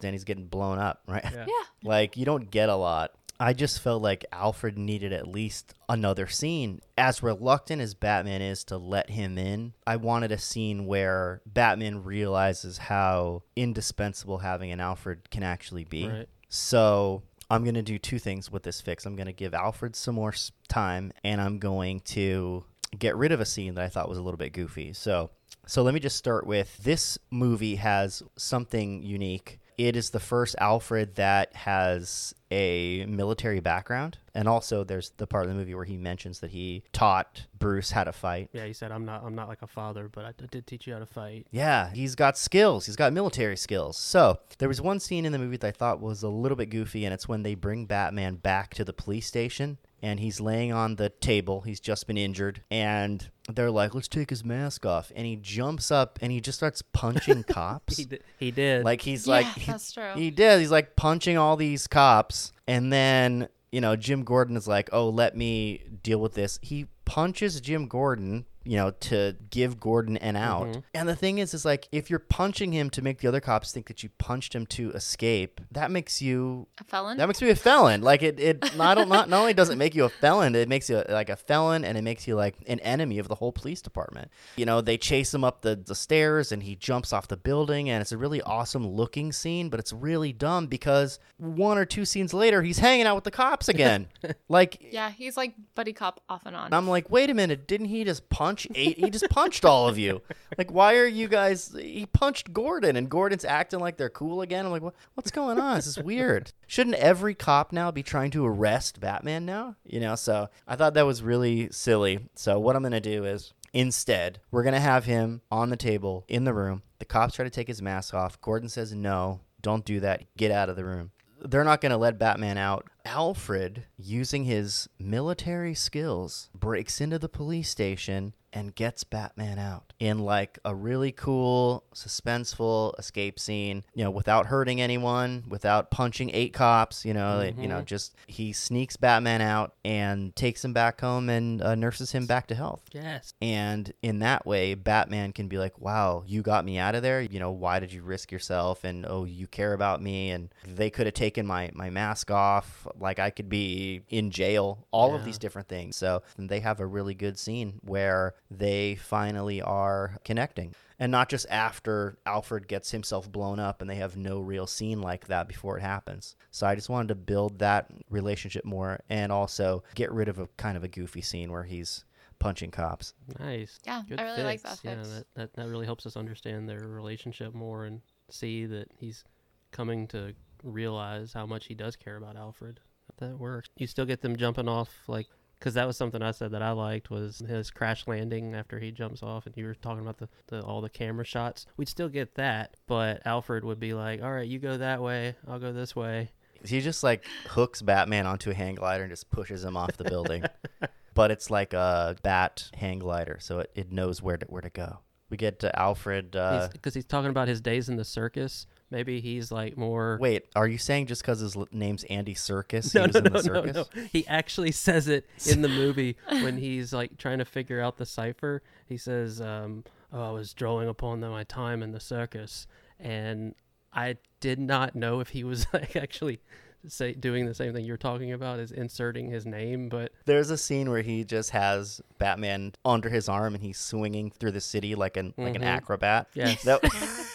Then he's getting blown up, right? Yeah. Yeah. Like you don't get a lot. I just felt like Alfred needed at least another scene. As reluctant as Batman is to let him in, I wanted a scene where Batman realizes how indispensable having an Alfred can actually be. Right. So I'm going to do two things with this fix. I'm going to give Alfred some more time, and I'm going to get rid of a scene that I thought was a little bit goofy. So, so let me just start with this movie has something unique. It is the first Alfred that has a military background, and also there's the part of the movie where he mentions that he taught Bruce how to fight. Yeah, he said I'm not I'm not like a father, but I, I did teach you how to fight. Yeah, he's got skills. He's got military skills. So there was one scene in the movie that I thought was a little bit goofy, and it's when they bring Batman back to the police station. And he's laying on the table. He's just been injured. And they're like, let's take his mask off. And he jumps up and he just starts punching <laughs> cops. He did. He did. Like he's Yeah, like he- that's true. He did. He's like punching all these cops, and then you know Jim Gordon is like, "Oh, let me deal with this." He punches Jim Gordon, you know, to give Gordon an out. Mm-hmm. And the thing is, is like if you're punching him to make the other cops think that you punched him to escape, that makes you A felon? that makes me a felon. Like it, it <laughs> not, not not only does it make you a felon, it makes you like a felon, and it makes you like an enemy of the whole police department. You know, they chase him up the, the stairs, and he jumps off the building, and it's a really awesome looking scene, but it's really dumb because one or two scenes later, he's hanging out with the cops again. <laughs> like, yeah, he's like buddy cop off and on. I'm like, wait a minute, didn't he just punch eight? He just punched all of you. Like, why are you guys? He punched Gordon, and Gordon's acting like they're cool again. I'm like, what, what's going on? This is weird. Shouldn't every cop now be trying to arrest Batman now? You know, so I thought that was really silly. So what I'm gonna do is. Instead, we're going to have him on the table in the room. The cops try to take his mask off. Gordon says, No, don't do that. Get out of the room they're not going to let Batman out. Alfred, using his military skills, breaks into the police station and gets Batman out in like a really cool, suspenseful escape scene, you know, without hurting anyone, without punching eight cops, you know, you know, just he sneaks Batman out and takes him back home and uh, nurses him back to health. yes. And in that way, Batman can be like, wow, you got me out of there. You know, why did you risk yourself? And oh, you care about me. And they could have taken my, my mask off. Like I could be in jail, all of these different things. So they have a really good scene where they finally are connecting. And not just after Alfred gets himself blown up and they have no real scene like that before it happens. So I just wanted to build that relationship more and also get rid of a kind of a goofy scene where he's punching cops. Nice. Yeah, Good I really like fix. that Yeah, that, that that really helps us understand their relationship more and see that he's coming to realize how much he does care about Alfred. That works. You still get them jumping off like because that was something I said that I liked was his crash landing after he jumps off, and you were talking about the, the all the camera shots. We'd still get that, but Alfred would be like, "All right, you go that way, I'll go this way." He just like hooks Batman onto a hang glider and just pushes him off the building. <laughs> but it's like a bat hang glider, so it, it knows where to where to go. We get to Alfred. Uh, Because he's, talking about his days in the circus. Maybe he's like more. wait, are you saying just because his name's Andy Serkis, No, he was no, in the no, no, circus? no. He actually says it in the <laughs> movie when he's like trying to figure out the cipher. He says, um, "Oh, I was drawing upon my time in the circus," and I did not know if he was <laughs> like actually say doing the same thing you're talking about, is inserting his name. But <laughs> There's a scene where he just has Batman under his arm and he's swinging through the city like an like an Mhm. acrobat. yes, That-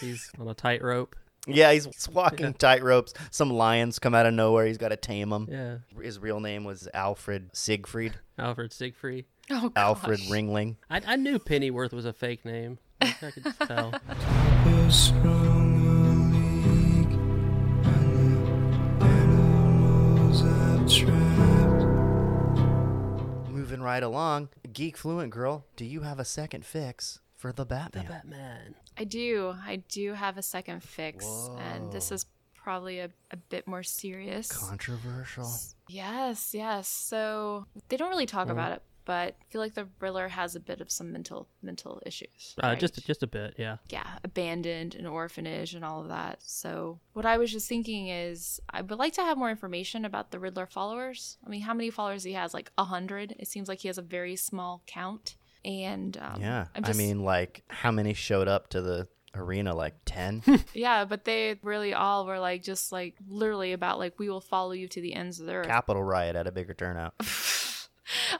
he's on a tightrope. Yeah, he's <laughs> walking tight ropes. Some lions come out of nowhere. He's got to tame them. Yeah, His real name was Alfred Siegfried. Alfred Siegfried. Oh, Alfred. Ringling. I, I knew Pennyworth was a fake name. I could tell. What's wrong, a league? And the animals I've trapped. Moving right along, Geek Fluent Girl, do you have a second fix for the Batman. The Batman? Batman. I do. I do have a second fix, and this is probably a, a bit more serious. Controversial. Yes, yes. So they don't really talk about it, but I feel like the Riddler has a bit of some mental mental issues. Uh, just just a bit, yeah. yeah, abandoned, an orphanage, and all of that. So, what I was just thinking is, I would like to have more information about the Riddler followers. I mean, how many followers he has? Like a hundred. It seems like he has a very small count. And um, Yeah. Just, I mean, like, how many showed up to the arena? Like 10? <laughs> yeah, but they really all were like just like literally about like we will follow you to the ends of the earth. Capitol Riot had a bigger turnout. <laughs>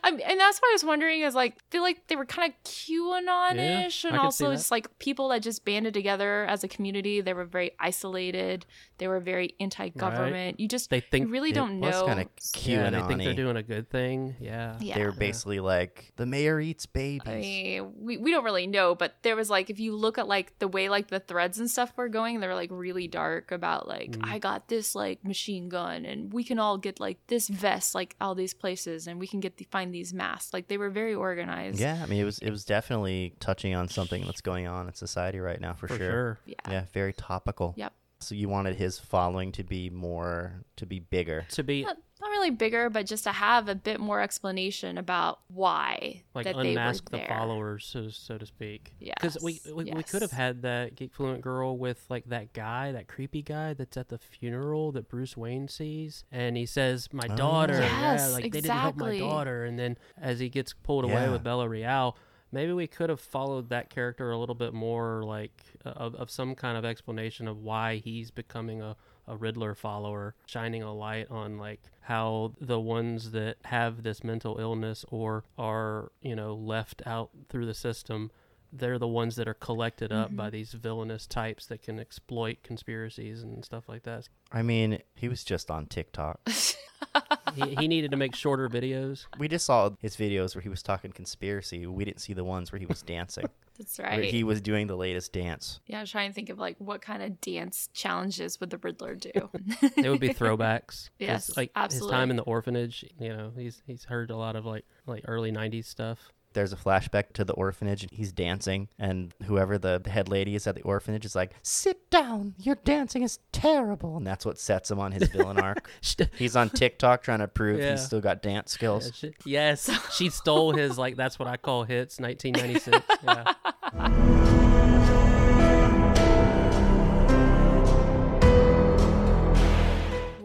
I mean, and that's what I was wondering is like, feel like they were kind of QAnon ish, Yeah, and I could see also it's like people that just banded together as a community. They were very isolated. They were very anti-government. You just They think you really it don't was know. kinda cute. yeah, they think they're doing a good thing. Yeah. yeah. they're basically like, the mayor eats babies. I mean, we, we don't really know, but there was like if you look at like the way like the threads and stuff were going, they were like really dark about like Mm. I got this like machine gun and we can all get like this vest like all these places and we can get the, find these masks. Like they were very organized. yeah, I mean, it was it was definitely touching on something that's going on in society right now for, For sure. sure. Yeah. Yeah, very topical. Yep. So you wanted his following to be more to be bigger. To be Not, not really bigger, but just to have a bit more explanation about why like that unmask they the were there. followers, so so to speak. Yeah. Because we Yes, we, we could have had that geek fluent girl with like that guy, that creepy guy that's at the funeral that Bruce Wayne sees, and he says, "My Oh. daughter." yeah, Yes, like they didn't help my daughter, and then as he gets pulled away with Bella Real. Maybe we could have followed that character a little bit more, like uh, of, of some kind of explanation of why he's becoming a, a Riddler follower, shining a light on like how the ones that have this mental illness or are, you know, left out through the system, they're the ones that are collected up by mm-hmm. these villainous types that can exploit conspiracies and stuff like that. I mean, he was just on TikTok. <laughs> he, he needed to make shorter videos. we just saw his videos where he was talking conspiracy. We didn't see the ones where he was dancing. <laughs> That's where right. he was doing the latest dance. yeah, I'm trying to think of like what kind of dance challenges would the Riddler do? <laughs> They would be throwbacks. Yes, like his time in the orphanage. You know, he's he's heard a lot of like like early '90s stuff. There's a flashback to the orphanage. and He's dancing, and whoever the head lady is at the orphanage is like, "Sit down. Your dancing is terrible," and that's what sets him on his villain arc. <laughs> He's on TikTok trying to prove Yeah. he's still got dance skills. Yeah, she- yes, she stole his like that's what I call hits 1996. <laughs> Yeah.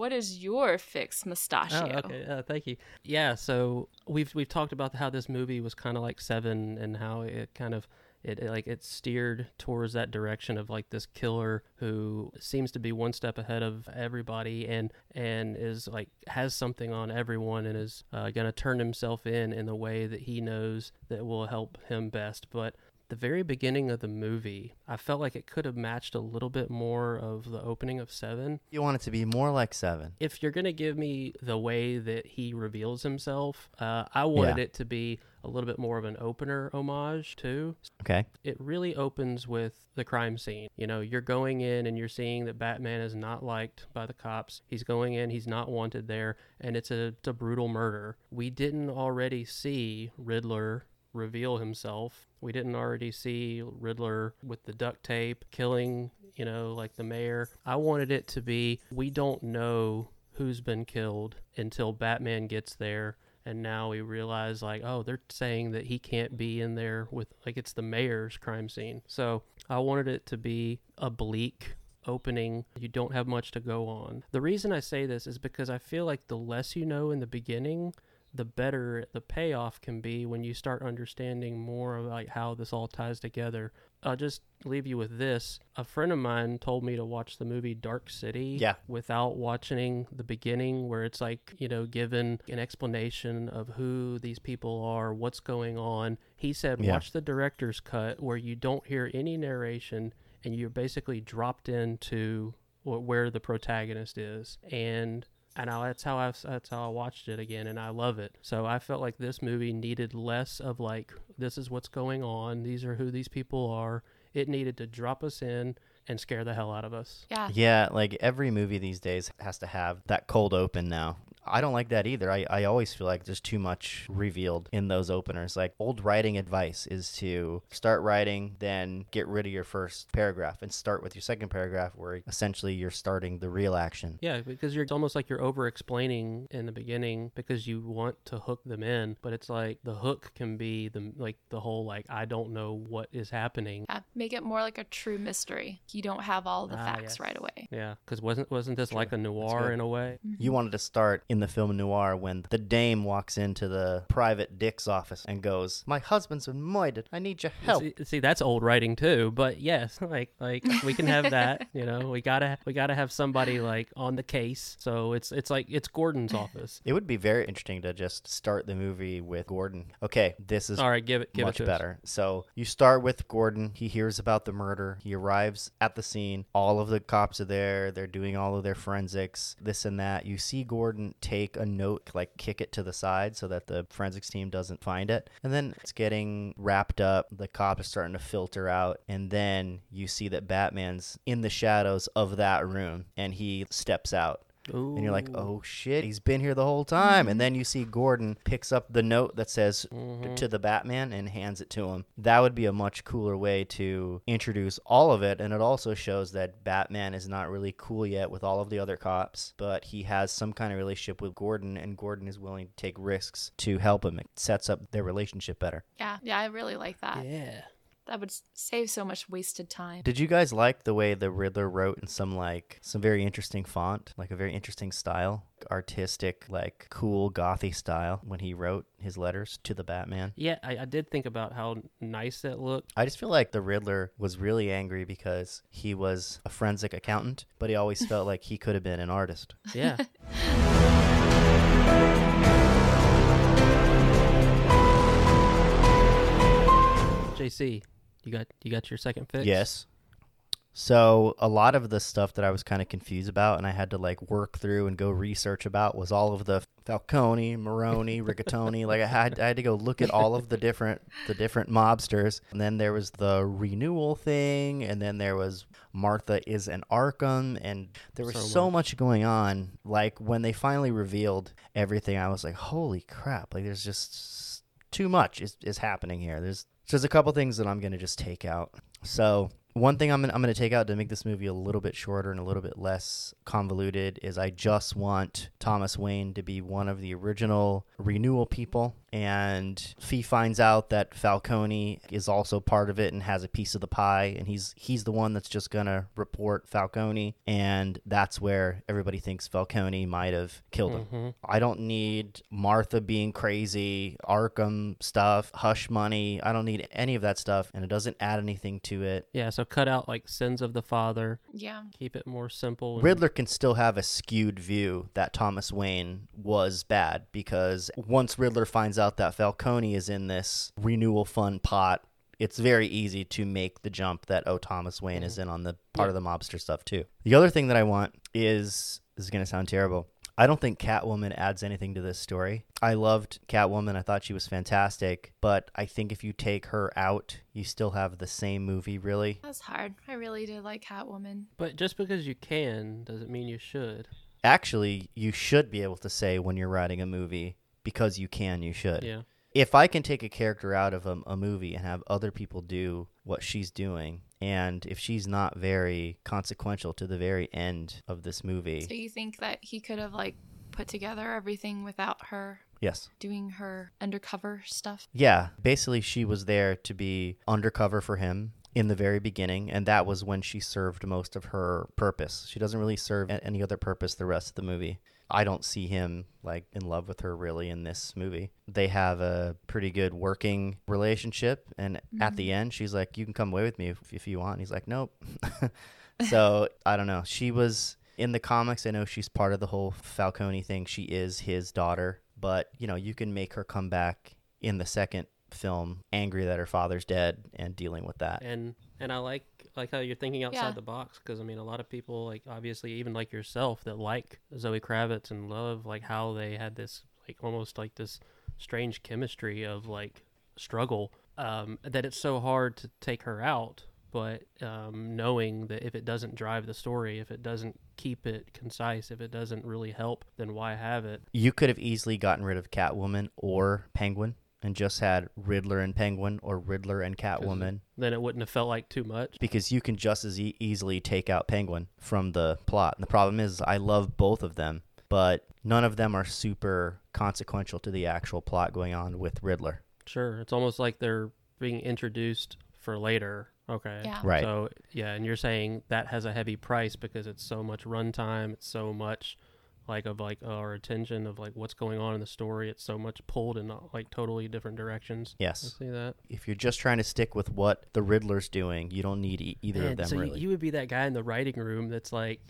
What is your fix, Mustachio? Oh, okay. Uh, thank you. Yeah. So we've we've talked about how this movie was kind of like Seven and how it kind of it, it, like it steered towards that direction of like this killer who seems to be one step ahead of everybody and and is like has something on everyone and is uh, gonna turn himself in in the way that he knows that will help him best. But the very beginning of the movie, I felt like it could have matched a little bit more of the opening of Seven You want it to be more like Seven. if you're gonna give me the way that he reveals himself, uh, I wanted Yeah. it to be a little bit more of an opener homage too. Okay. It really opens with the crime scene. You know, you're going in and you're seeing that Batman is not liked by the cops. He's going in, he's not wanted there, and it's a, it's a brutal murder. We didn't already see Riddler reveal himself. We didn't already see Riddler with the duct tape killing, you know, like the mayor. I wanted it to be we don't know who's been killed until Batman gets there. And now we realize, like, oh, they're saying that he can't be in there with, like, it's the mayor's crime scene. So I wanted it to be a bleak opening. You don't have much to go on. The reason I say this is because I feel like the less you know in the beginning, the better the payoff can be when you start understanding more of like how this all ties together. I'll just leave you with this. A friend of mine told me to watch the movie Dark City Yeah. without watching the beginning where it's like, you know, given an explanation of who these people are, what's going on. He said Yeah. watch the director's cut where you don't hear any narration and you're basically dropped into where the protagonist is and and I, that's how I that's how I watched it again, and I love it. So I felt like this movie needed less of like this is what's going on, these are who these people are. It needed to drop us in and scare the hell out of us. Yeah. Yeah, like every movie these days has to have that cold open now. I don't like that either. I, I always feel like there's too much revealed in those openers. Like old writing advice is to start writing, then get rid of your first paragraph and start with your second paragraph where essentially you're starting the real action. Yeah, because you're it's almost like you're over explaining in the beginning because you want to hook them in, but it's like the hook can be the like the whole like I don't know what is happening. Yeah, make it more like a true mystery. You don't have all the Ah, facts yes. right away. Yeah, because wasn't wasn't this like a noir in a way? You wanted to start in the film noir when the dame walks into the private Dick's office and goes, "My husband's been murdered. I need your help." See, see, that's old writing too, but yes, <laughs> like like we can have that. <laughs> You know, we gotta we gotta have somebody like on the case. So it's it's like it's Gordon's office. It would be very interesting to just start the movie with Gordon. Okay, this is All right, give it give much it to us. better. So you start with Gordon. He hears about the murder. He arrives at the scene. All of the cops are there. They're doing all of their forensics, this and that. You see Gordon take a note, like kick it to the side so that the forensics team doesn't find it. And then it's getting wrapped up. The cop is starting to filter out. And then you see that Batman's in the shadows of that room and he steps out. And you're like, oh shit, he's been here the whole time. And then you see Gordon picks up the note that says mm-hmm. to the Batman and hands it to him. That would be a much cooler way to introduce all of it. And it also shows that Batman is not really cool yet with all of the other cops, but he has some kind of relationship with Gordon, and Gordon is willing to take risks to help him. It sets up their relationship better. Yeah, yeah, I really like that. Yeah. That would save so much wasted time. Did you guys like the way the Riddler wrote in some like some very interesting font, like a very interesting style, artistic, like cool gothy style when he wrote his letters to the Batman? Yeah, I, I did think about how nice that looked. I just feel like the Riddler was really angry because he was a forensic accountant, but he always felt like he could have been an artist. <laughs> Yeah. <laughs> JC, you got you got your second fix? Yes. So a lot of the stuff that I was kind of confused about and I had to like work through and go research about was all of the Falcone, Maroni, <laughs> Rigatoni. like I had I had to go look at all of the different the different mobsters. And then there was the renewal thing and then there was Martha is an Arkham and there was So so, much going on. Like when they finally revealed everything I was like, "Holy crap. Like there's just too much is, is happening here. There's there's a couple things that I'm gonna just take out. So one thing I'm gonna, I'm gonna take out to make this movie a little bit shorter and a little bit less convoluted is I just want Thomas Wayne to be one of the original renewal people, and he finds out that Falcone is also part of it and has a piece of the pie, and he's he's the one that's just gonna report Falcone, and that's where everybody thinks Falcone might have killed him. Mm-hmm. I don't need Martha being crazy, Arkham stuff, hush money. I don't need any of that stuff, and it doesn't add anything to it. Yeah, so cut out like sins of the father. Yeah. Keep it more simple. and- Riddler can still have a skewed view that Thomas Wayne was bad because once Riddler finds out that Falcone is in this renewal fund pot, it's very easy to make the jump that oh Thomas Wayne is mm-hmm. in on the part of the mobster stuff too. The other thing that I want is this is going to sound terrible. I don't think Catwoman adds anything to this story. I loved Catwoman. I thought she was fantastic, but I think if you take her out, you still have the same movie really. That's hard. I really did like Catwoman. But just because you can doesn't mean you should. actually you should be able to say when you're writing a movie because you can you should. Yeah. if i can take a character out of a, a movie and have other people do what she's doing and if she's not very consequential to the very end of this movie So you think that he could have like put together everything without her yes. doing her undercover stuff? yeah. Basically she was there to be undercover for him in the very beginning and that was when she served most of her purpose. She doesn't really serve any other purpose the rest of the movie i don't see him like in love with her really in this movie. They have a pretty good working relationship and at mm-hmm. the end she's like you can come away with me if, if you want. And he's like nope. <laughs> So i don't know. She was in the comics. I know she's part of the whole falcone thing. She is his daughter. But you know you can make her come back in the second film angry that her father's dead and dealing with that. And and I like like how you're thinking outside Yeah. the box because I mean a lot of people like obviously even like yourself that like Zoe Kravitz and love like how they had this like almost like this strange chemistry of like struggle um, that it's so hard to take her out but um, knowing that if it doesn't drive the story if it doesn't keep it concise if it doesn't really help then why have it you could have easily gotten rid of catwoman or penguin and just had riddler and penguin or riddler and catwoman then it wouldn't have felt like too much because you can just as e- easily take out penguin from the plot and the problem is i love both of them but none of them are super consequential to the actual plot going on with riddler Sure. It's almost like they're being introduced for later. Okay. Yeah. Right. So yeah, and you're saying that has a heavy price because it's so much runtime, it's so much like of like our attention of like what's going on in the story. It's so much pulled in uh, like totally different directions. Yes. I see that. If you're just trying to stick with what the Riddler's doing, you don't need e- either Man, of them so you- really. you would be that guy in the writing room that's like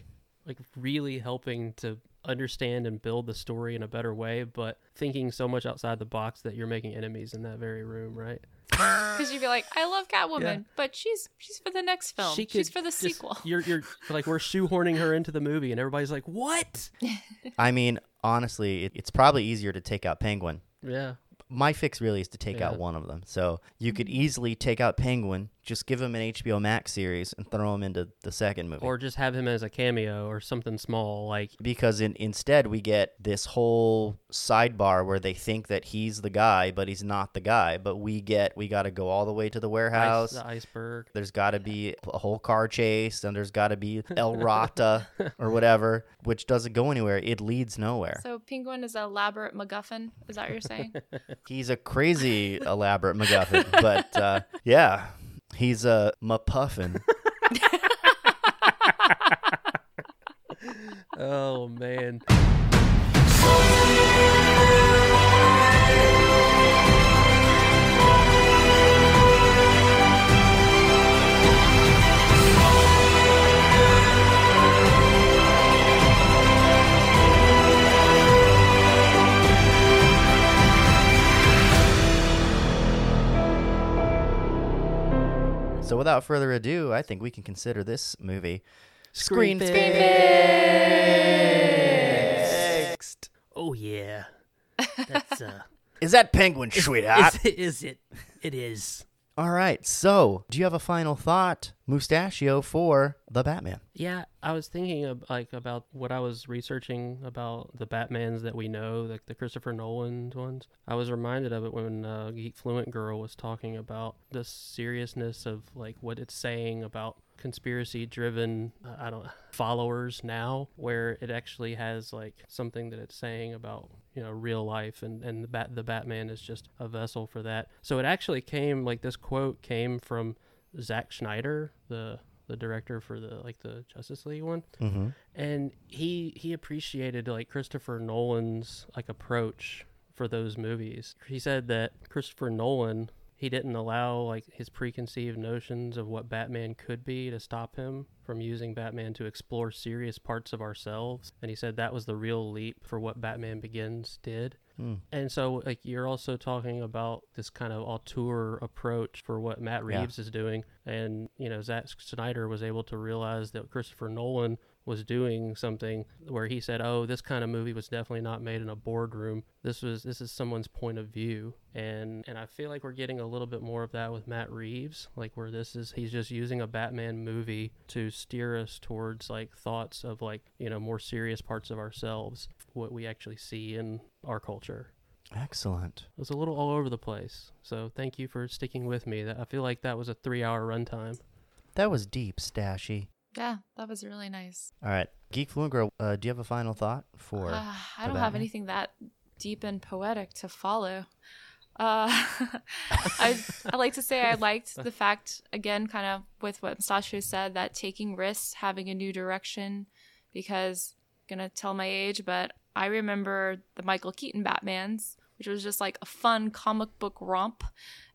like really helping to understand and build the story in a better way, but thinking so much outside the box that you're making enemies in that very room, right? Because you'd be like, I love Catwoman, Yeah. but she's she's for the next film. She she's for the just- sequel. You're you're like we're shoehorning her into the movie, and everybody's like, "What?" <laughs> I mean, honestly, it, it's probably easier to take out Penguin. Yeah, My fix really is to take Yeah. out one of them. So you could mm-hmm. easily take out Penguin, just give him an HBO Max series, and throw him into the second movie. or just have him as a cameo or something small, like because in, instead we get this whole sidebar where they think that he's the guy, but he's not the guy. But we get we got to go all the way to the warehouse. ice, the iceberg. There's got to be a whole car chase, and there's got to be <laughs> El Rata or whatever, which doesn't go anywhere. It leads nowhere. So Penguin is an elaborate MacGuffin. Is that what you're saying? <laughs> He's a crazy elaborate MacGuffin, but uh, yeah, he's a Mapuffin. <laughs> Oh man. <laughs> So without further ado, I think we can consider this movie Screen Screen Fixed. Oh yeah. That's uh. <laughs> Is that Penguin, sweetheart? is, it- is it? It is. All right. So, do you have a final thought, Mustachio, for the Batman? Yeah, I was thinking of like about what I was researching about the Batmans that we know, like the Christopher Nolan ones. I was reminded of it when uh, Geek Fluent Girl was talking about the seriousness of like what it's saying about conspiracy driven uh, I don't followers now where it actually has like something that it's saying about you know real life and and the bat the Batman is just a vessel for that. So it actually came like this quote came from Zack Snyder, the the director for the like the Justice League one, Mm-hmm. and he he appreciated like Christopher Nolan's like approach for those movies. He said that Christopher Nolan he didn't allow like his preconceived notions of what Batman could be to stop him from using Batman to explore serious parts of ourselves. And he said that was the real leap for what Batman Begins did. Hmm. And so, like, you're also talking about this kind of auteur approach for what Matt Yeah. Reeves is doing. And, you know, Zack Snyder was able to realize that Christopher Nolan was doing something where he said, "Oh, this kind of movie was definitely not made in a boardroom. This was this is someone's point of view." And and I feel like we're getting a little bit more of that with Matt Reeves, like where this is he's just using a Batman movie to steer us towards like thoughts of like, you know, more serious parts of ourselves, what we actually see in our culture. Excellent. It was a little all over the place. So thank you for sticking with me. That I feel like that was a 3-hour runtime. That was deep, Stashy. Yeah, that was really nice. All right. Geek Fluent Girl, uh, do you have a final thought for. Uh, I the don't have Batman? anything that deep and poetic to follow. Uh, <laughs> I I like to say I liked the fact again, kind of with what Mustachio said, that taking risks, having a new direction, because gonna tell my age, but I remember the Michael Keaton Batman's, which was just like a fun comic book romp,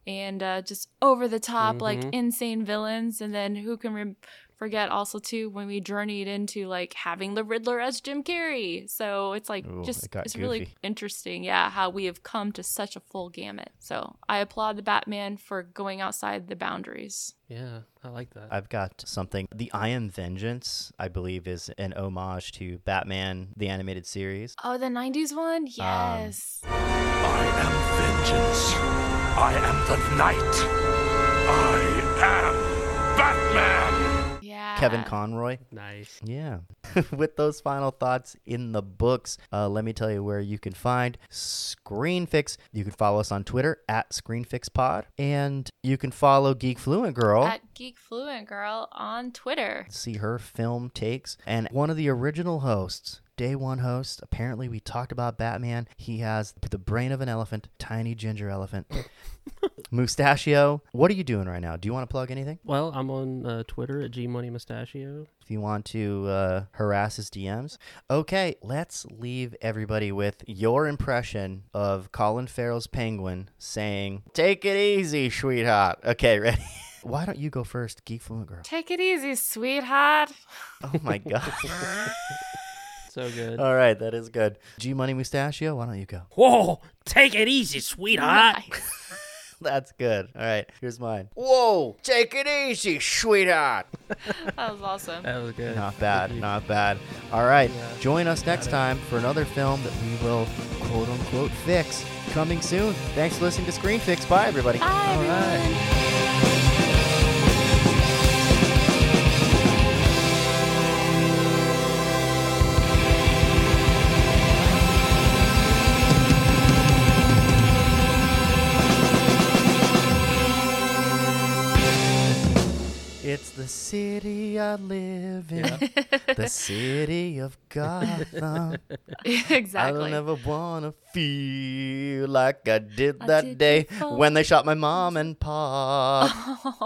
and uh, just over the top, like Mhm. insane villains, and then who can rem- forget also too when we journeyed into like having the Riddler as Jim Carrey. So it's like Ooh, just it got it's really interesting, yeah, how we have come to such a full gamut. So I applaud the Batman for going outside the boundaries. Yeah, I like that. I've got something. The I Am Vengeance, I believe, is an homage to Batman, the animated series. Oh, the '90s one, Um, yes. I am vengeance. I am the night. I am Batman. Kevin Conroy. nice. Yeah. <laughs> With those final thoughts in the books, uh, let me tell you where you can find ScreenFix. You can follow us on Twitter at ScreenFixPod, and you can follow Geek Fluent Girl. At Geek Fluent Girl on Twitter. see her film takes. And one of the original hosts day one host. Apparently, we talked about Batman. He has the brain of an elephant, tiny ginger elephant. <laughs> Mustachio, what are you doing right now? Do you want to plug anything? Well, I'm on uh, Twitter at gmoneymustachio. If you want to uh, harass his DMs. Okay, let's leave everybody with your impression of Colin Farrell's penguin saying, Take it easy, sweetheart. Okay, <laughs> ready? Why don't you go first, Geek Fluent Girl? Take it easy, sweetheart. Oh my <laughs> god. So good. All right, that is good. G Money Mustachio, why don't you go? Whoa, take it easy, sweetheart. <laughs> <laughs> That's good. All right, here's mine. Whoa, take it easy, sweetheart. <laughs> That was awesome. That was good. Not bad, not bad. All right, Yeah. join us next time for another film that we will quote unquote fix coming soon. Thanks for listening to Screen Fix. Bye, everybody. Bye, All right. everyone. It's the city I live in, the city of Gotham. <laughs> Exactly. I exactly. don't ever wanna feel like I did I that did day when they shot my mom and pop. <laughs>